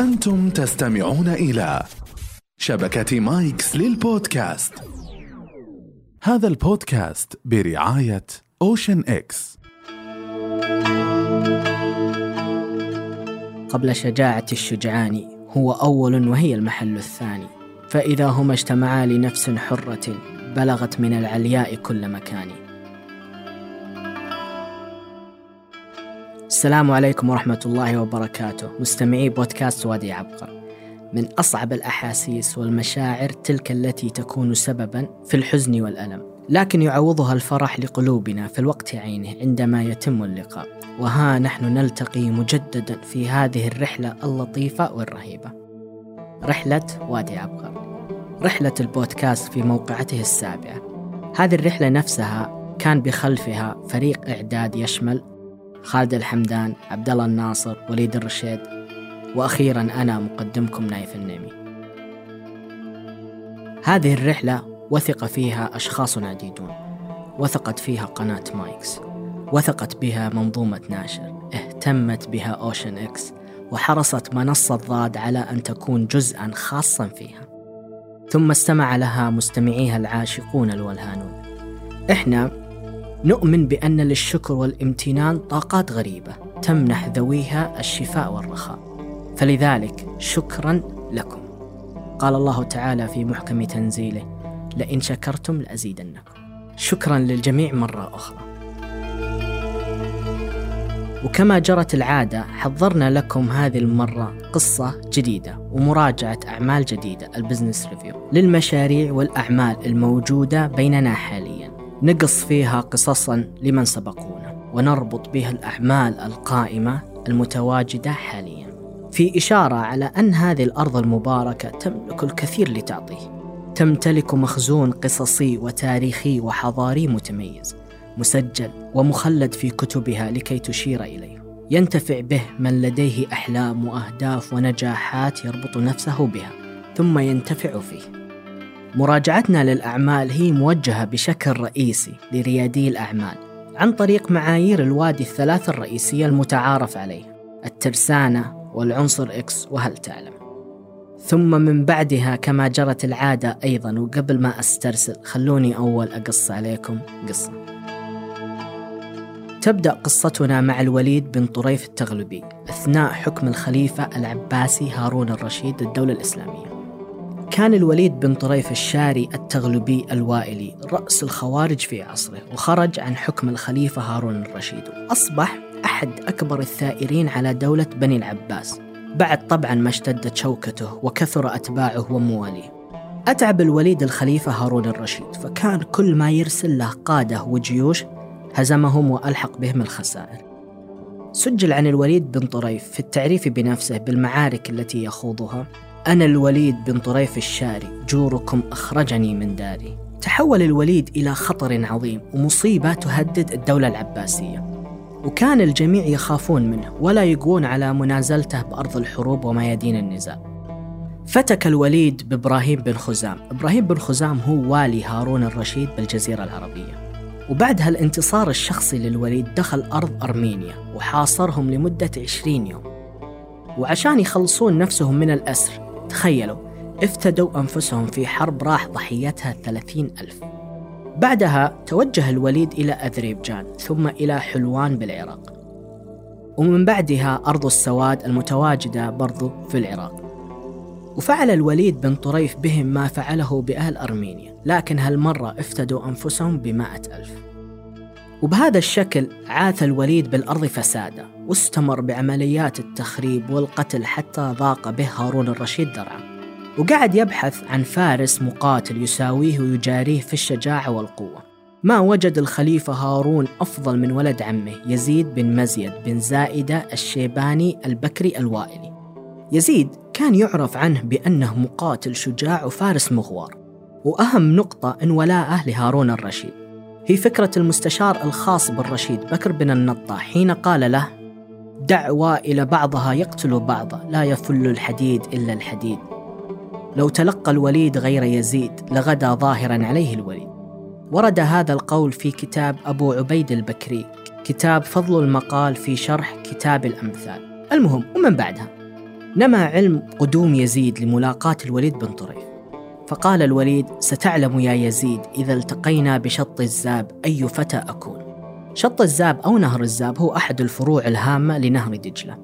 أنتم تستمعون إلى شبكة مايكس للبودكاست. هذا البودكاست برعاية Ocean X. قبل شجاعة الشجعان هو أول وهي المحل الثاني. فإذا هما اجتمعا لنفس حرة بلغت من العلياء كل مكان. السلام عليكم ورحمة الله وبركاته. مستمعي بودكاست وادي عبقر من أصعب الأحاسيس والمشاعر تلك التي تكون سببا في الحزن والألم لكن يعوضها الفرح لقلوبنا في الوقت عينه عندما يتم اللقاء. وها نحن نلتقي مجددا في هذه الرحلة اللطيفة والرهيبة. رحلة وادي عبقر رحلة البودكاست في موقعته السابعة. هذه الرحلة نفسها كان بخلفها فريق إعداد يشمل خالد الحمدان عبد الله الناصر وليد الرشيد وأخيرا أنا مقدمكم نايف النيمي. هذه الرحلة وثق فيها أشخاص عديدون. وثقت فيها قناة مايكس. وثقت بها منظومة ناشر. اهتمت بها Ocean X. وحرصت منصة ضاد على أن تكون جزءا خاصا فيها. ثم استمع لها مستمعيها العاشقون الولهانون إحنا نؤمن بأن للشكر والامتنان طاقات غريبة تمنح ذويها الشفاء والرخاء. فلذلك شكرا لكم. قال الله تعالى في محكم تنزيله لئن شكرتم لأزيدنكم. شكرا للجميع مرة أخرى. وكما جرت العادة حضرنا لكم هذه المرة قصة جديدة ومراجعة أعمال جديدة ال business review. للمشاريع والأعمال الموجودة بيننا حاليا. نقص فيها قصصا لمن سبقونا ونربط بها الأعمال القائمة المتواجدة حاليا. في إشارة على أن هذه الأرض المباركة تملك الكثير لتعطيه. تمتلك مخزون قصصي وتاريخي وحضاري متميز مسجل ومخلد في كتبها لكي تشير إليه. ينتفع به من لديه أحلام وأهداف ونجاحات يربط نفسه بها ثم ينتفع فيه. مراجعتنا للأعمال هي موجهة بشكل رئيسي لريادي الأعمال عن طريق معايير الوادي الثلاثة الرئيسية المتعارف عليه الترسانة والعنصر إكس وهل تعلم. ثم من بعدها كما جرت العادة أيضا وقبل ما أسترسل خلوني أول أقص عليكم قصة. تبدأ قصتنا مع الوليد بن طريف التغلبي أثناء حكم الخليفة العباسي هارون الرشيد للدولة الإسلامية. كان الوليد بن طريف الشاري التغلبي الوائلي رأس الخوارج في عصره وخرج عن حكم الخليفة هارون الرشيد. أصبح أحد أكبر الثائرين على دولة بني العباس. بعد طبعا ما اشتدت شوكته وكثر أتباعه ومواليه. أتعب الوليد الخليفة هارون الرشيد فكان كل ما يرسل له قادة وجيوش هزمهم وألحق بهم الخسائر. سجل عن الوليد بن طريف في التعريف بنفسه بالمعارك التي يخوضها. أنا الوليد بن طريف الشاري جوركم أخرجني من داري. تحول الوليد إلى خطر عظيم ومصيبة تهدد الدولة العباسية. وكان الجميع يخافون منه ولا يقوون على منازلته بأرض الحروب وميادين النزال فتك الوليد بإبراهيم بن خزام. إبراهيم بن خزام هو والي هارون الرشيد بالجزيرة العربية. وبعد هالانتصار الشخصي للوليد دخل أرض أرمينيا وحاصرهم لمدة 20 يوم. وعشان يخلصون نفسهم من الأسر تخيلوا افتدوا أنفسهم في حرب راح ضحيتها ثلاثين ألف. بعدها توجه الوليد إلى أذربيجان ثم إلى حلوان بالعراق. ومن بعدها أرض السواد المتواجدة برضو في العراق. وفعل الوليد بن طريف بهم ما فعله بأهل أرمينيا لكن هالمرة افتدوا أنفسهم بمائة ألف. وبهذا الشكل عاث الوليد بالأرض فسادا واستمر بعمليات التخريب والقتل حتى ضاق به هارون الرشيد درعا. وقعد يبحث عن فارس مقاتل يساويه ويجاريه في الشجاعة والقوة. ما وجد الخليفة هارون أفضل من ولد عمه يزيد بن مزيد بن زائدة الشيباني البكري الوائلي. يزيد كان يعرف عنه بأنه مقاتل شجاع وفارس مغوار. وأهم نقطة إن ولاءه لهارون الرشيد. هي فكرة المستشار الخاص بالرشيد بكر بن النطاح حين قال له دعوى إلى بعضها يقتل بعضا لا يفل الحديد إلا الحديد. لو تلقى الوليد غير يزيد لغدا ظاهرا عليه الوليد. ورد هذا القول في كتاب أبو عبيد البكري كتاب فضل المقال في شرح كتاب الأمثال. المهم ومن بعدها؟ نما علم قدوم يزيد لملاقاة الوليد بن طريف. فقال الوليد ستعلم يا يزيد إذا التقينا بشط الزاب أي فتى أكون؟ شط الزاب أو نهر الزاب هو أحد الفروع الهامة لنهر دجلة.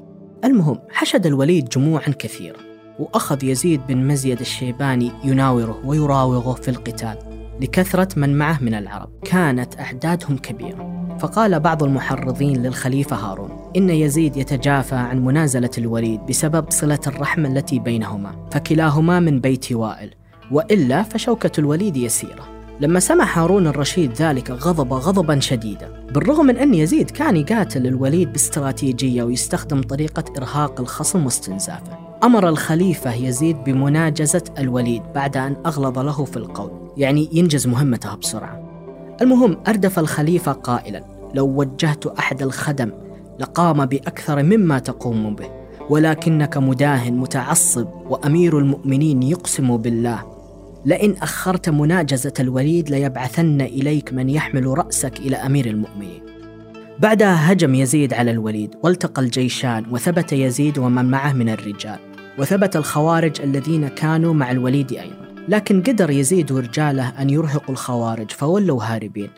المهم حشد الوليد جموعا كثيرة وأخذ يزيد بن مزيد الشيباني يناوره ويراوغه في القتال لكثرة من معه من العرب. كانت أعدادهم كبيرة. فقال بعض المحرضين للخليفة هارون إن يزيد يتجافى عن منازلة الوليد بسبب صلة الرحم التي بينهما فكلاهما من بيت وائل. وإلا فشوكة الوليد يسيرة. لما سمع هارون الرشيد ذلك غضب غضبا شديدا. بالرغم من أن يزيد كان يقاتل الوليد باستراتيجية ويستخدم طريقة إرهاق الخصم واستنزافه. أمر الخليفة يزيد بمناجزة الوليد بعد أن أغلظ له في القول. يعني ينجز مهمته بسرعة. المهم أردف الخليفة قائلا لو وجهت أحد الخدم لقام بأكثر مما تقوم به ولكنك مداهن متعصب وأمير المؤمنين يقسم بالله لئن أخرت مناجزة الوليد ليبعثن إليك من يحمل رأسك إلى أمير المؤمنين. بعدها هجم يزيد على الوليد والتقى الجيشان وثبت يزيد ومن معه من الرجال وثبت الخوارج الذين كانوا مع الوليد أيضا. لكن قدر يزيد ورجاله أن يرهقوا الخوارج فولوا هاربين.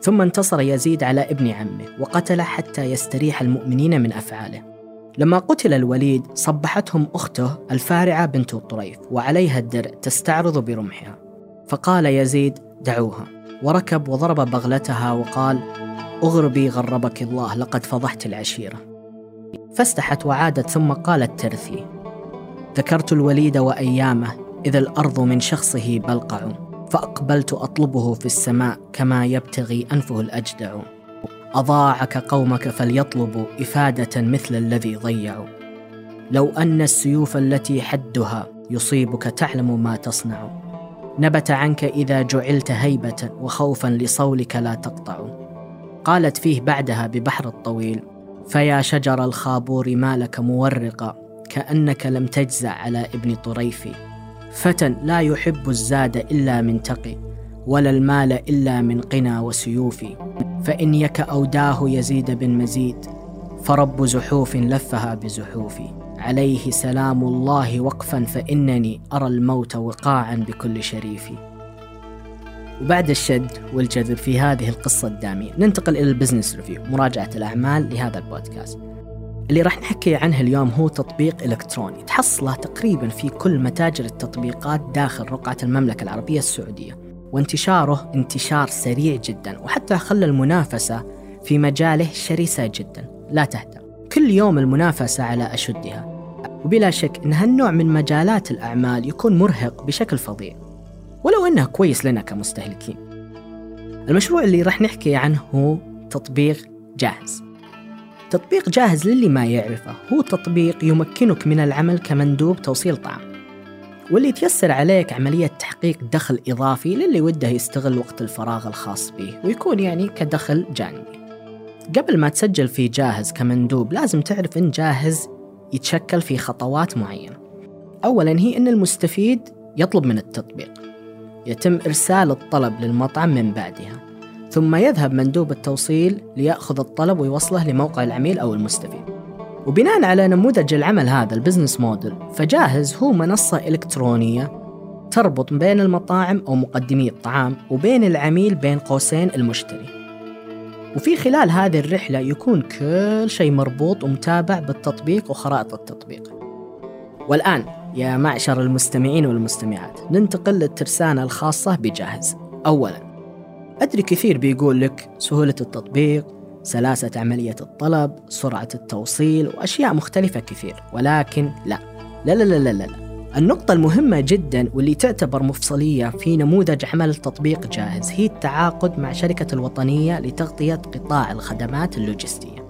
ثم انتصر يزيد على ابن عمه وقتله حتى يستريح المؤمنين من أفعاله. لما قتل الوليد صبحتهم أخته الفارعة بنت الطريف وعليها الدرع تستعرض برمحها. فقال يزيد دعوها. وركب وضرب بغلتها وقال أغربي غربك الله لقد فضحت العشيرة. فاستحت وعادت ثم قالت ترثي ذكرت الوليد وأيامه إذا الأرض من شخصه بلقع فأقبلت أطلبه في السماء كما يبتغي أنفه الأجدع. أضاعك قومك فليطلبوا إفادة مثل الذي ضيعوا. لو أن السيوف التي حدها يصيبك تعلم ما تصنع. نبت عنك إذا جعلت هيبة وخوفا لصولك لا تقطع. قالت فيه بعدها ببحر الطويل فيا شجر الخابور ما لك مورقا كأنك لم تجزع على ابن طريف فتى لا يحب الزاد إلا من تقي. ولا المال إلا من قنا وسيوف فإن يك أوداه يزيد بن مزيد فرب زحوف لفها بزحوف عليه سلام الله وقفا فإنني أرى الموت وقاعا بكل شريف وبعد الشد والجذب في هذه القصة الدامية ننتقل إلى ال business review مراجعة الأعمال لهذا البودكاست. اللي راح نحكي عنه اليوم هو تطبيق إلكتروني تحصله تقريبا في كل متاجر التطبيقات داخل رقعة المملكة العربية السعودية. وانتشاره انتشار سريع جدا وحتى خلى المنافسة في مجاله شرسة جدا. لا تهدأ كل يوم المنافسة على أشدها. وبلا شك أن هالنوع من مجالات الأعمال يكون مرهق بشكل فظيع. ولو أنه كويس لنا كمستهلكين. المشروع اللي راح نحكي عنه هو تطبيق جاهز. تطبيق جاهز للي ما يعرفه. هو تطبيق يمكنك من العمل كمندوب توصيل طعام. واللي تيسر عليك عملية تحقيق دخل إضافي للي وده يستغل وقت الفراغ الخاص به ويكون يعني كدخل جانبي. قبل ما تسجل في جاهز كمندوب لازم تعرف إن جاهز يتشكل في خطوات معينة. أولا هي أن المستفيد يطلب من التطبيق. يتم إرسال الطلب للمطعم من بعدها. ثم يذهب مندوب التوصيل ليأخذ الطلب ويوصله لموقع العميل أو المستفيد. وبناء على نموذج العمل هذا البزنس موديل فجاهز هو منصة إلكترونية تربط بين المطاعم أو مقدمي الطعام وبين العميل بين قوسين المشتري. وفي خلال هذه الرحلة يكون كل شيء مربوط ومتابع بالتطبيق وخرائط التطبيق. والآن يا معشر المستمعين والمستمعات ننتقل للترسانة الخاصة بجاهز. أولا أدري كثير بيقول لك سهولة التطبيق سلاسة عملية الطلب سرعة التوصيل وأشياء مختلفة كثير ولكن لا لا لا لا لا, لا. النقطة المهمة جدا واللي تعتبر مفصلية في نموذج عمل تطبيق جاهز هي التعاقد مع شركة الوطنية لتغطية قطاع الخدمات اللوجستية.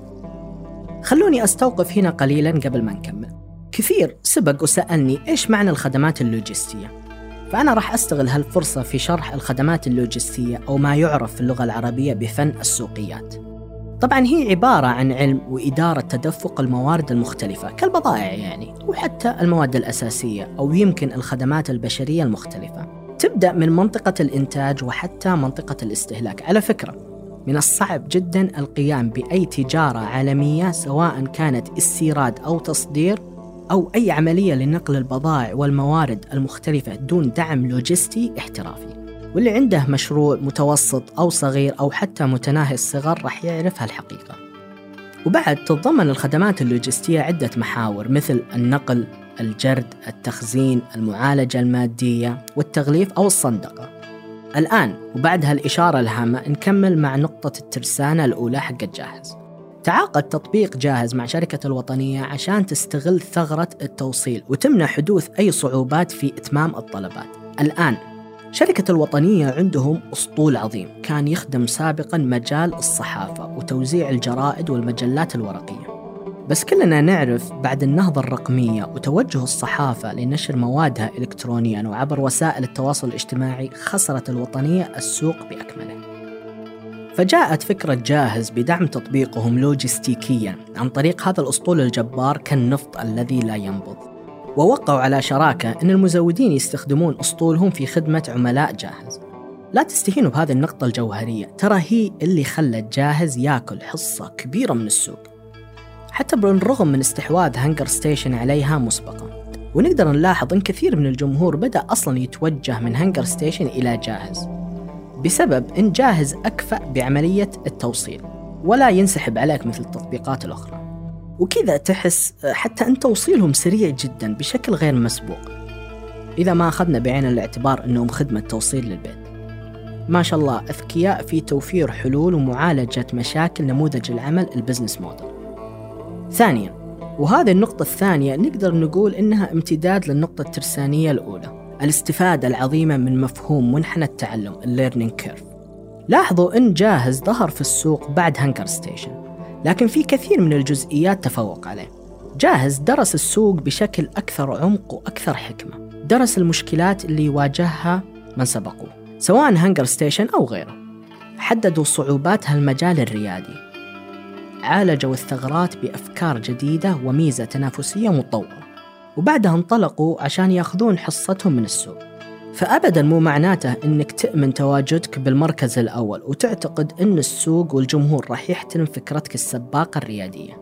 خلوني أستوقف هنا قليلا قبل ما نكمل. كثير سبق وسألني إيش معنى الخدمات اللوجستية؟ فأنا راح أستغل هالفرصة في شرح الخدمات اللوجستية أو ما يعرف في اللغة العربية بفن السوقيات. طبعا هي عبارة عن علم وإدارة تدفق الموارد المختلفة كالبضائع يعني وحتى المواد الأساسية أو يمكن الخدمات البشرية المختلفة. تبدأ من منطقة الإنتاج وحتى منطقة الاستهلاك. على فكرة من الصعب جدا القيام بأي تجارة عالمية سواء كانت استيراد أو تصدير أو أي عملية لنقل البضائع والموارد المختلفة دون دعم لوجستي احترافي. واللي عنده مشروع متوسط أو صغير أو حتى متناهي الصغر راح يعرف هالحقيقة. وبعد تتضمن الخدمات اللوجستية عدة محاور مثل النقل الجرد التخزين المعالجة المادية والتغليف أو الصندقة. الآن وبعد هالإشارة الهامة نكمل مع نقطة الترسانة الأولى حق جاهز. تعاقد تطبيق جاهز مع شركة الوطنية عشان تستغل ثغرة التوصيل وتمنع حدوث أي صعوبات في إتمام الطلبات. الآن شركة الوطنية عندهم أسطول عظيم كان يخدم سابقا مجال الصحافة وتوزيع الجرائد والمجلات الورقية. بس كلنا نعرف بعد النهضة الرقمية وتوجه الصحافة لنشر موادها إلكترونيا وعبر وسائل التواصل الاجتماعي خسرت الوطنية السوق بأكمله. فجاءت فكرة جاهز بدعم تطبيقهم لوجستيكيا عن طريق هذا الأسطول الجبار كالنفط الذي لا ينضب. ووقعوا على شراكة أن المزودين يستخدمون أسطولهم في خدمة عملاء جاهز. لا تستهينوا بهذه النقطة الجوهرية ترى هي اللي خلت جاهز ياكل حصة كبيرة من السوق. حتى بالرغم من استحواذ HungerStation عليها مسبقا ونقدر نلاحظ أن كثير من الجمهور بدأ أصلا يتوجه من HungerStation إلى جاهز بسبب أن جاهز أكفأ بعملية التوصيل ولا ينسحب عليك مثل التطبيقات الأخرى. وكذا تحس حتى أن توصيلهم سريع جدا بشكل غير مسبوق. إذا ما أخذنا بعين الاعتبار أنهم خدمة توصيل للبيت. ما شاء الله أذكياء في توفير حلول ومعالجة مشاكل نموذج العمل ال business model. ثانيا وهذه النقطة الثانية نقدر نقول إنها امتداد للنقطة الترسانية الأولى الاستفادة العظيمة من مفهوم منحنى التعلم ال learning curve لاحظوا إن جاهز ظهر في السوق بعد هانجر ستيشن لكن في كثير من الجزئيات تفوق عليه. جاهز درس السوق بشكل أكثر عمق وأكثر حكمة. درس المشكلات اللي يواجهها من سبقوه سواء هانجر ستيشن أو غيره. حددوا صعوبات هالمجال الريادي. عالجوا الثغرات بأفكار جديدة وميزة تنافسية مطورة وبعدها انطلقوا عشان ياخذون حصتهم من السوق. فأبدا مو معناته أنك تأمن تواجدك بالمركز الأول وتعتقد أن السوق والجمهور راح يحترم فكرتك السباقة الريادية.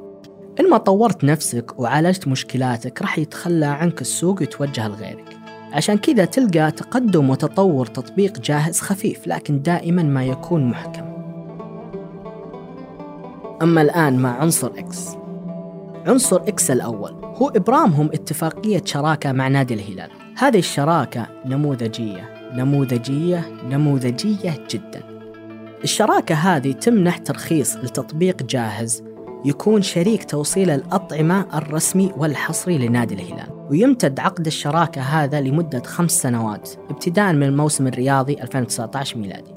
إن ما طورت نفسك وعالجت مشكلاتك راح يتخلى عنك السوق ويتوجه لغيرك. عشان كذا تلقى تقدم وتطور تطبيق جاهز خفيف لكن دائما ما يكون محكم. أما الآن مع عنصر X. عنصر X الأول هو إبرامهم اتفاقية شراكة مع نادي الهلال. هذه الشراكة نموذجية نموذجية نموذجية جدا. الشراكة هذه تمنح ترخيص لتطبيق جاهز يكون شريك توصيل الأطعمة الرسمي والحصري لنادي الهلال. ويمتد عقد الشراكة هذا لمدة خمس سنوات ابتداء من الموسم الرياضي 2019 ميلادي.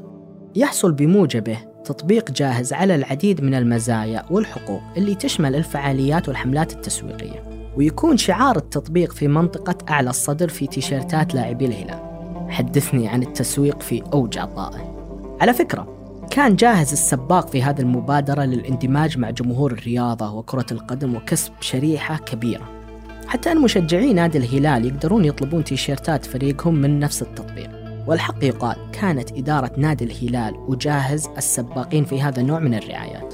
يحصل بموجبه تطبيق جاهز على العديد من المزايا والحقوق اللي تشمل الفعاليات والحملات التسويقية. ويكون شعار التطبيق في منطقة أعلى الصدر في تيشيرتات لاعبي الهلال حدثني عن التسويق في أوج عطائه. على فكرة كان جاهز السباق في هذه المبادرة للاندماج مع جمهور الرياضة وكرة القدم وكسب شريحة كبيرة. حتى أن مشجعي نادي الهلال يقدرون يطلبون تيشيرتات فريقهم من نفس التطبيق. والحق يقال كانت إدارة نادي الهلال وجاهز السباقين في هذا النوع من الرعايات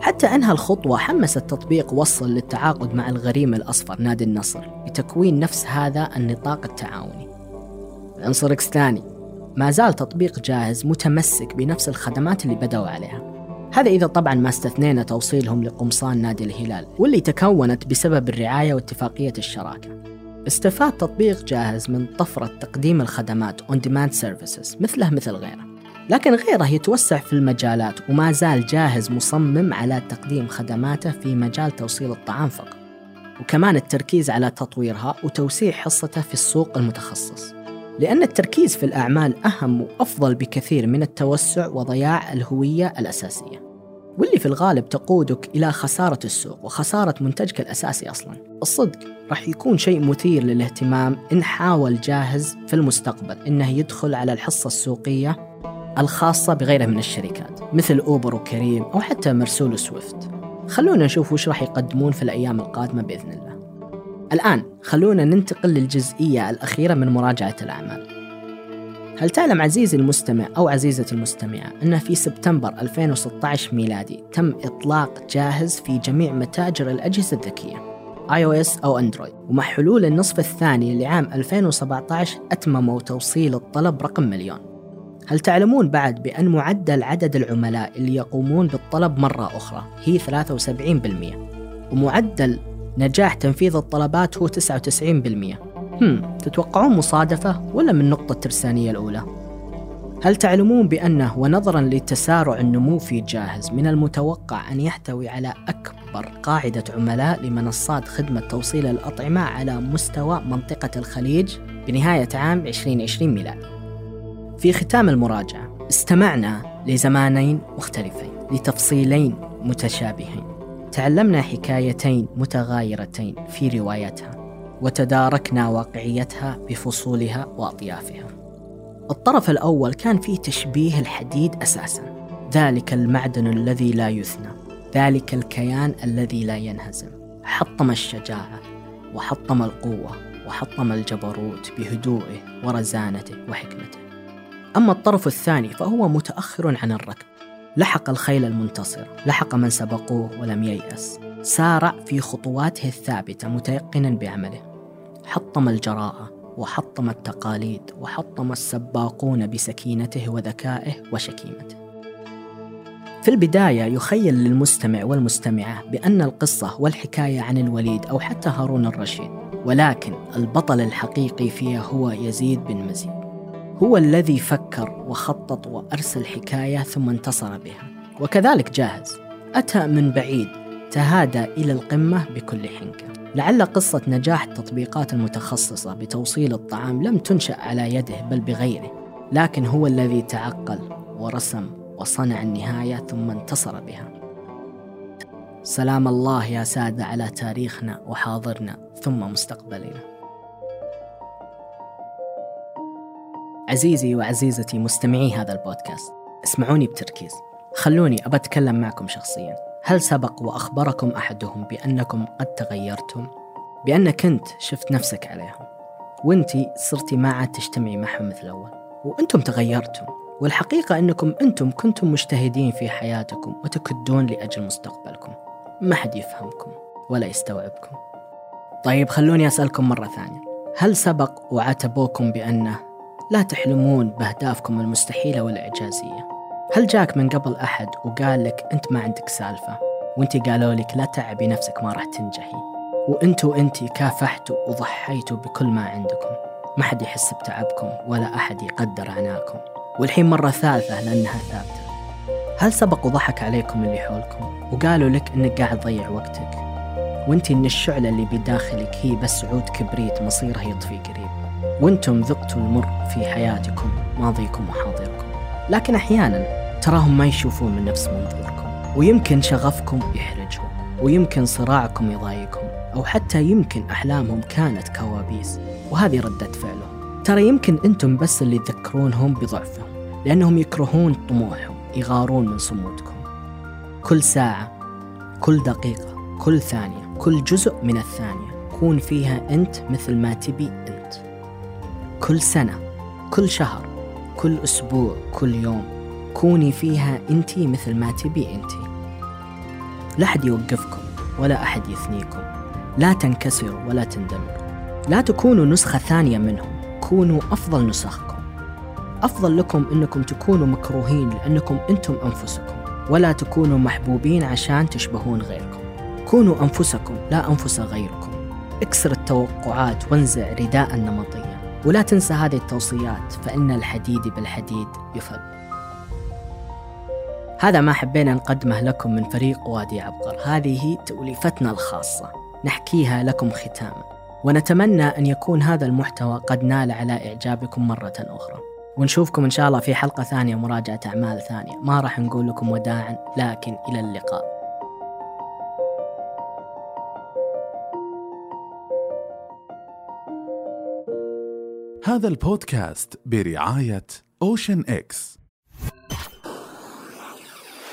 حتى أنها الخطوة حمس التطبيق وصل للتعاقد مع الغريم الأصفر نادي النصر بتكوين نفس هذا النطاق التعاوني. عنصر إكس ثاني. ما زال تطبيق جاهز متمسك بنفس الخدمات اللي بدأوا عليها. هذا إذا طبعا ما استثنينا توصيلهم لقمصان نادي الهلال واللي تكونت بسبب الرعاية واتفاقية الشراكة. استفاد تطبيق جاهز من طفرة تقديم الخدمات on demand services مثله مثل غيره. لكن غيره يتوسع في المجالات وما زال جاهز مصمم على تقديم خدماته في مجال توصيل الطعام فقط وكمان التركيز على تطويرها وتوسيع حصته في السوق المتخصص لأن التركيز في الأعمال أهم وأفضل بكثير من التوسع وضياع الهوية الأساسية. واللي في الغالب تقودك إلى خسارة السوق وخسارة منتجك الأساسي أصلا. الصدق راح يكون شيء مثير للاهتمام إن حاول جاهز في المستقبل إنه يدخل على الحصة السوقية الخاصة بغيره من الشركات مثل أوبر وكريم أو حتى مرسول وسويفت. خلونا نشوف وش راح يقدمون في الأيام القادمة بإذن الله. الآن خلونا ننتقل للجزئية الأخيرة من مراجعة الأعمال. هل تعلم عزيزي المستمع أو عزيزتي المستمعة أن في سبتمبر 2016 ميلادي تم إطلاق جاهز في جميع متاجر الأجهزة الذكية iOS أو Android ومع حلول النصف الثاني لعام 2017 أتمموا توصيل الطلب رقم مليون. هل تعلمون بعد بأن معدل عدد العملاء اللي يقومون بالطلب مرة أخرى هي 73% ومعدل نجاح تنفيذ الطلبات هو 99% هم تتوقعون مصادفة ولا من نقطة الترسانية الأولى؟ هل تعلمون بأنه ونظرا لتسارع النمو في جاهز من المتوقع أن يحتوي على أكبر قاعدة عملاء لمنصات خدمة توصيل الأطعمة على مستوى منطقة الخليج؟ بنهاية عام 2020 ميلادي في ختام المراجعة استمعنا لزمانين مختلفين لتفصيلين متشابهين تعلمنا حكايتين متغايرتين في روايتها وتداركنا واقعيتها بفصولها وأطيافها. الطرف الأول كان فيه تشبيه الحديد أساسا، ذلك المعدن الذي لا يثنى، ذلك الكيان الذي لا ينهزم، حطم الشجاعة وحطم القوة وحطم الجبروت بهدوئه ورزانته وحكمته. أما الطرف الثاني فهو متأخر عن الركب، لحق الخيل المنتصر، لحق من سبقوه ولم ييأس، سارع في خطواته الثابتة متيقنا بعمله. حطم الجراءة وحطم التقاليد وحطم السباقون بسكينته وذكائه وشكيمته. في البداية يخيل للمستمع والمستمعة بأن القصة والحكاية عن الوليد أو حتى هارون الرشيد، ولكن البطل الحقيقي فيها هو يزيد بن مزيد. هو الذي فكر وخطط وأرسل حكاية ثم انتصر بها، وكذلك جاهز، أتى من بعيد تهادى إلى القمة بكل حنكة. لعل قصة نجاح التطبيقات المتخصصة بتوصيل الطعام لم تنشأ على يده بل بغيره، لكن هو الذي تعقل ورسم وصنع النهاية ثم انتصر بها. سلام الله يا سادة على تاريخنا وحاضرنا ثم مستقبلنا. عزيزي وعزيزتي مستمعي هذا البودكاست، اسمعوني بتركيز. خلوني أبى أتكلم معكم شخصياً. هل سبق وأخبركم أحدهم بأنكم قد تغيرتم؟ بأنك أنت شفت نفسك عليهم وأنتي صرتي ما عاد تجتمعي معهم مثل أول وأنتم تغيرتم والحقيقة أنكم أنتم كنتم مجتهدين في حياتكم وتكدون لأجل مستقبلكم ما حد يفهمكم ولا يستوعبكم طيب خلوني أسألكم مرة ثانية هل سبق وعاتبوكم بأنه لا تحلمون بأهدافكم المستحيلة والإعجازية. هل جاك من قبل أحد وقال لك أنت ما عندك سالفة؟ وأنت قالوا لك لا تعبي نفسك ما راح تنجحي. وأنت وأنت كافحتوا وضحيتوا بكل ما عندكم. ما حد يحس بتعبكم ولا أحد يقدر عناكم. والحين مرة ثالثة لأنها ثابتة. هل سبق وضحك عليكم اللي حولكم؟ وقالوا لك أنك قاعد تضيع وقتك. وانت إن الشعلة اللي بداخلك هي بس عود كبريت مصيره يطفي قريب. وأنتم ذقتوا المر في حياتكم ماضيكم وحاضركم. لكن أحيانا تراهم ما يشوفون من نفس منظوركم ويمكن شغفكم يحرجهم ويمكن صراعكم يضايقهم أو حتى يمكن أحلامهم كانت كوابيس وهذه ردة فعلهم. ترى يمكن أنتم بس اللي تذكرونهم بضعفهم لأنهم يكرهون طموحهم يغارون من صمودكم. كل ساعة كل دقيقة كل ثانية كل جزء من الثانية كون فيها أنت مثل ما تبي أنت. كل سنة كل شهر كل أسبوع كل يوم. كوني فيها أنت مثل ما تبي أنت لا أحد يوقفكم ولا أحد يثنيكم. لا تنكسروا ولا تندمروا. لا تكونوا نسخة ثانية منهم. كونوا أفضل نسخكم. أفضل لكم أنكم تكونوا مكروهين لأنكم أنتم أنفسكم. ولا تكونوا محبوبين عشان تشبهون غيركم. كونوا أنفسكم لا أنفس غيركم. اكسر التوقعات وانزع رداء النمطية. ولا تنسى هذه التوصيات فإن الحديد بالحديد يفل. هذا ما حبينا نقدمه لكم من فريق وادي عبقر. هذه توليفتنا الخاصة. نحكيها لكم ختاما ونتمنى أن يكون هذا المحتوى قد نال على إعجابكم مرة أخرى. ونشوفكم إن شاء الله في حلقة ثانية مراجعة أعمال ثانية. ما راح نقول لكم وداعا لكن إلى اللقاء. هذا البودكاست برعاية أوشن إكس.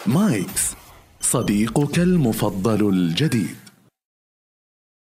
مايكس صديقك المفضل الجديد.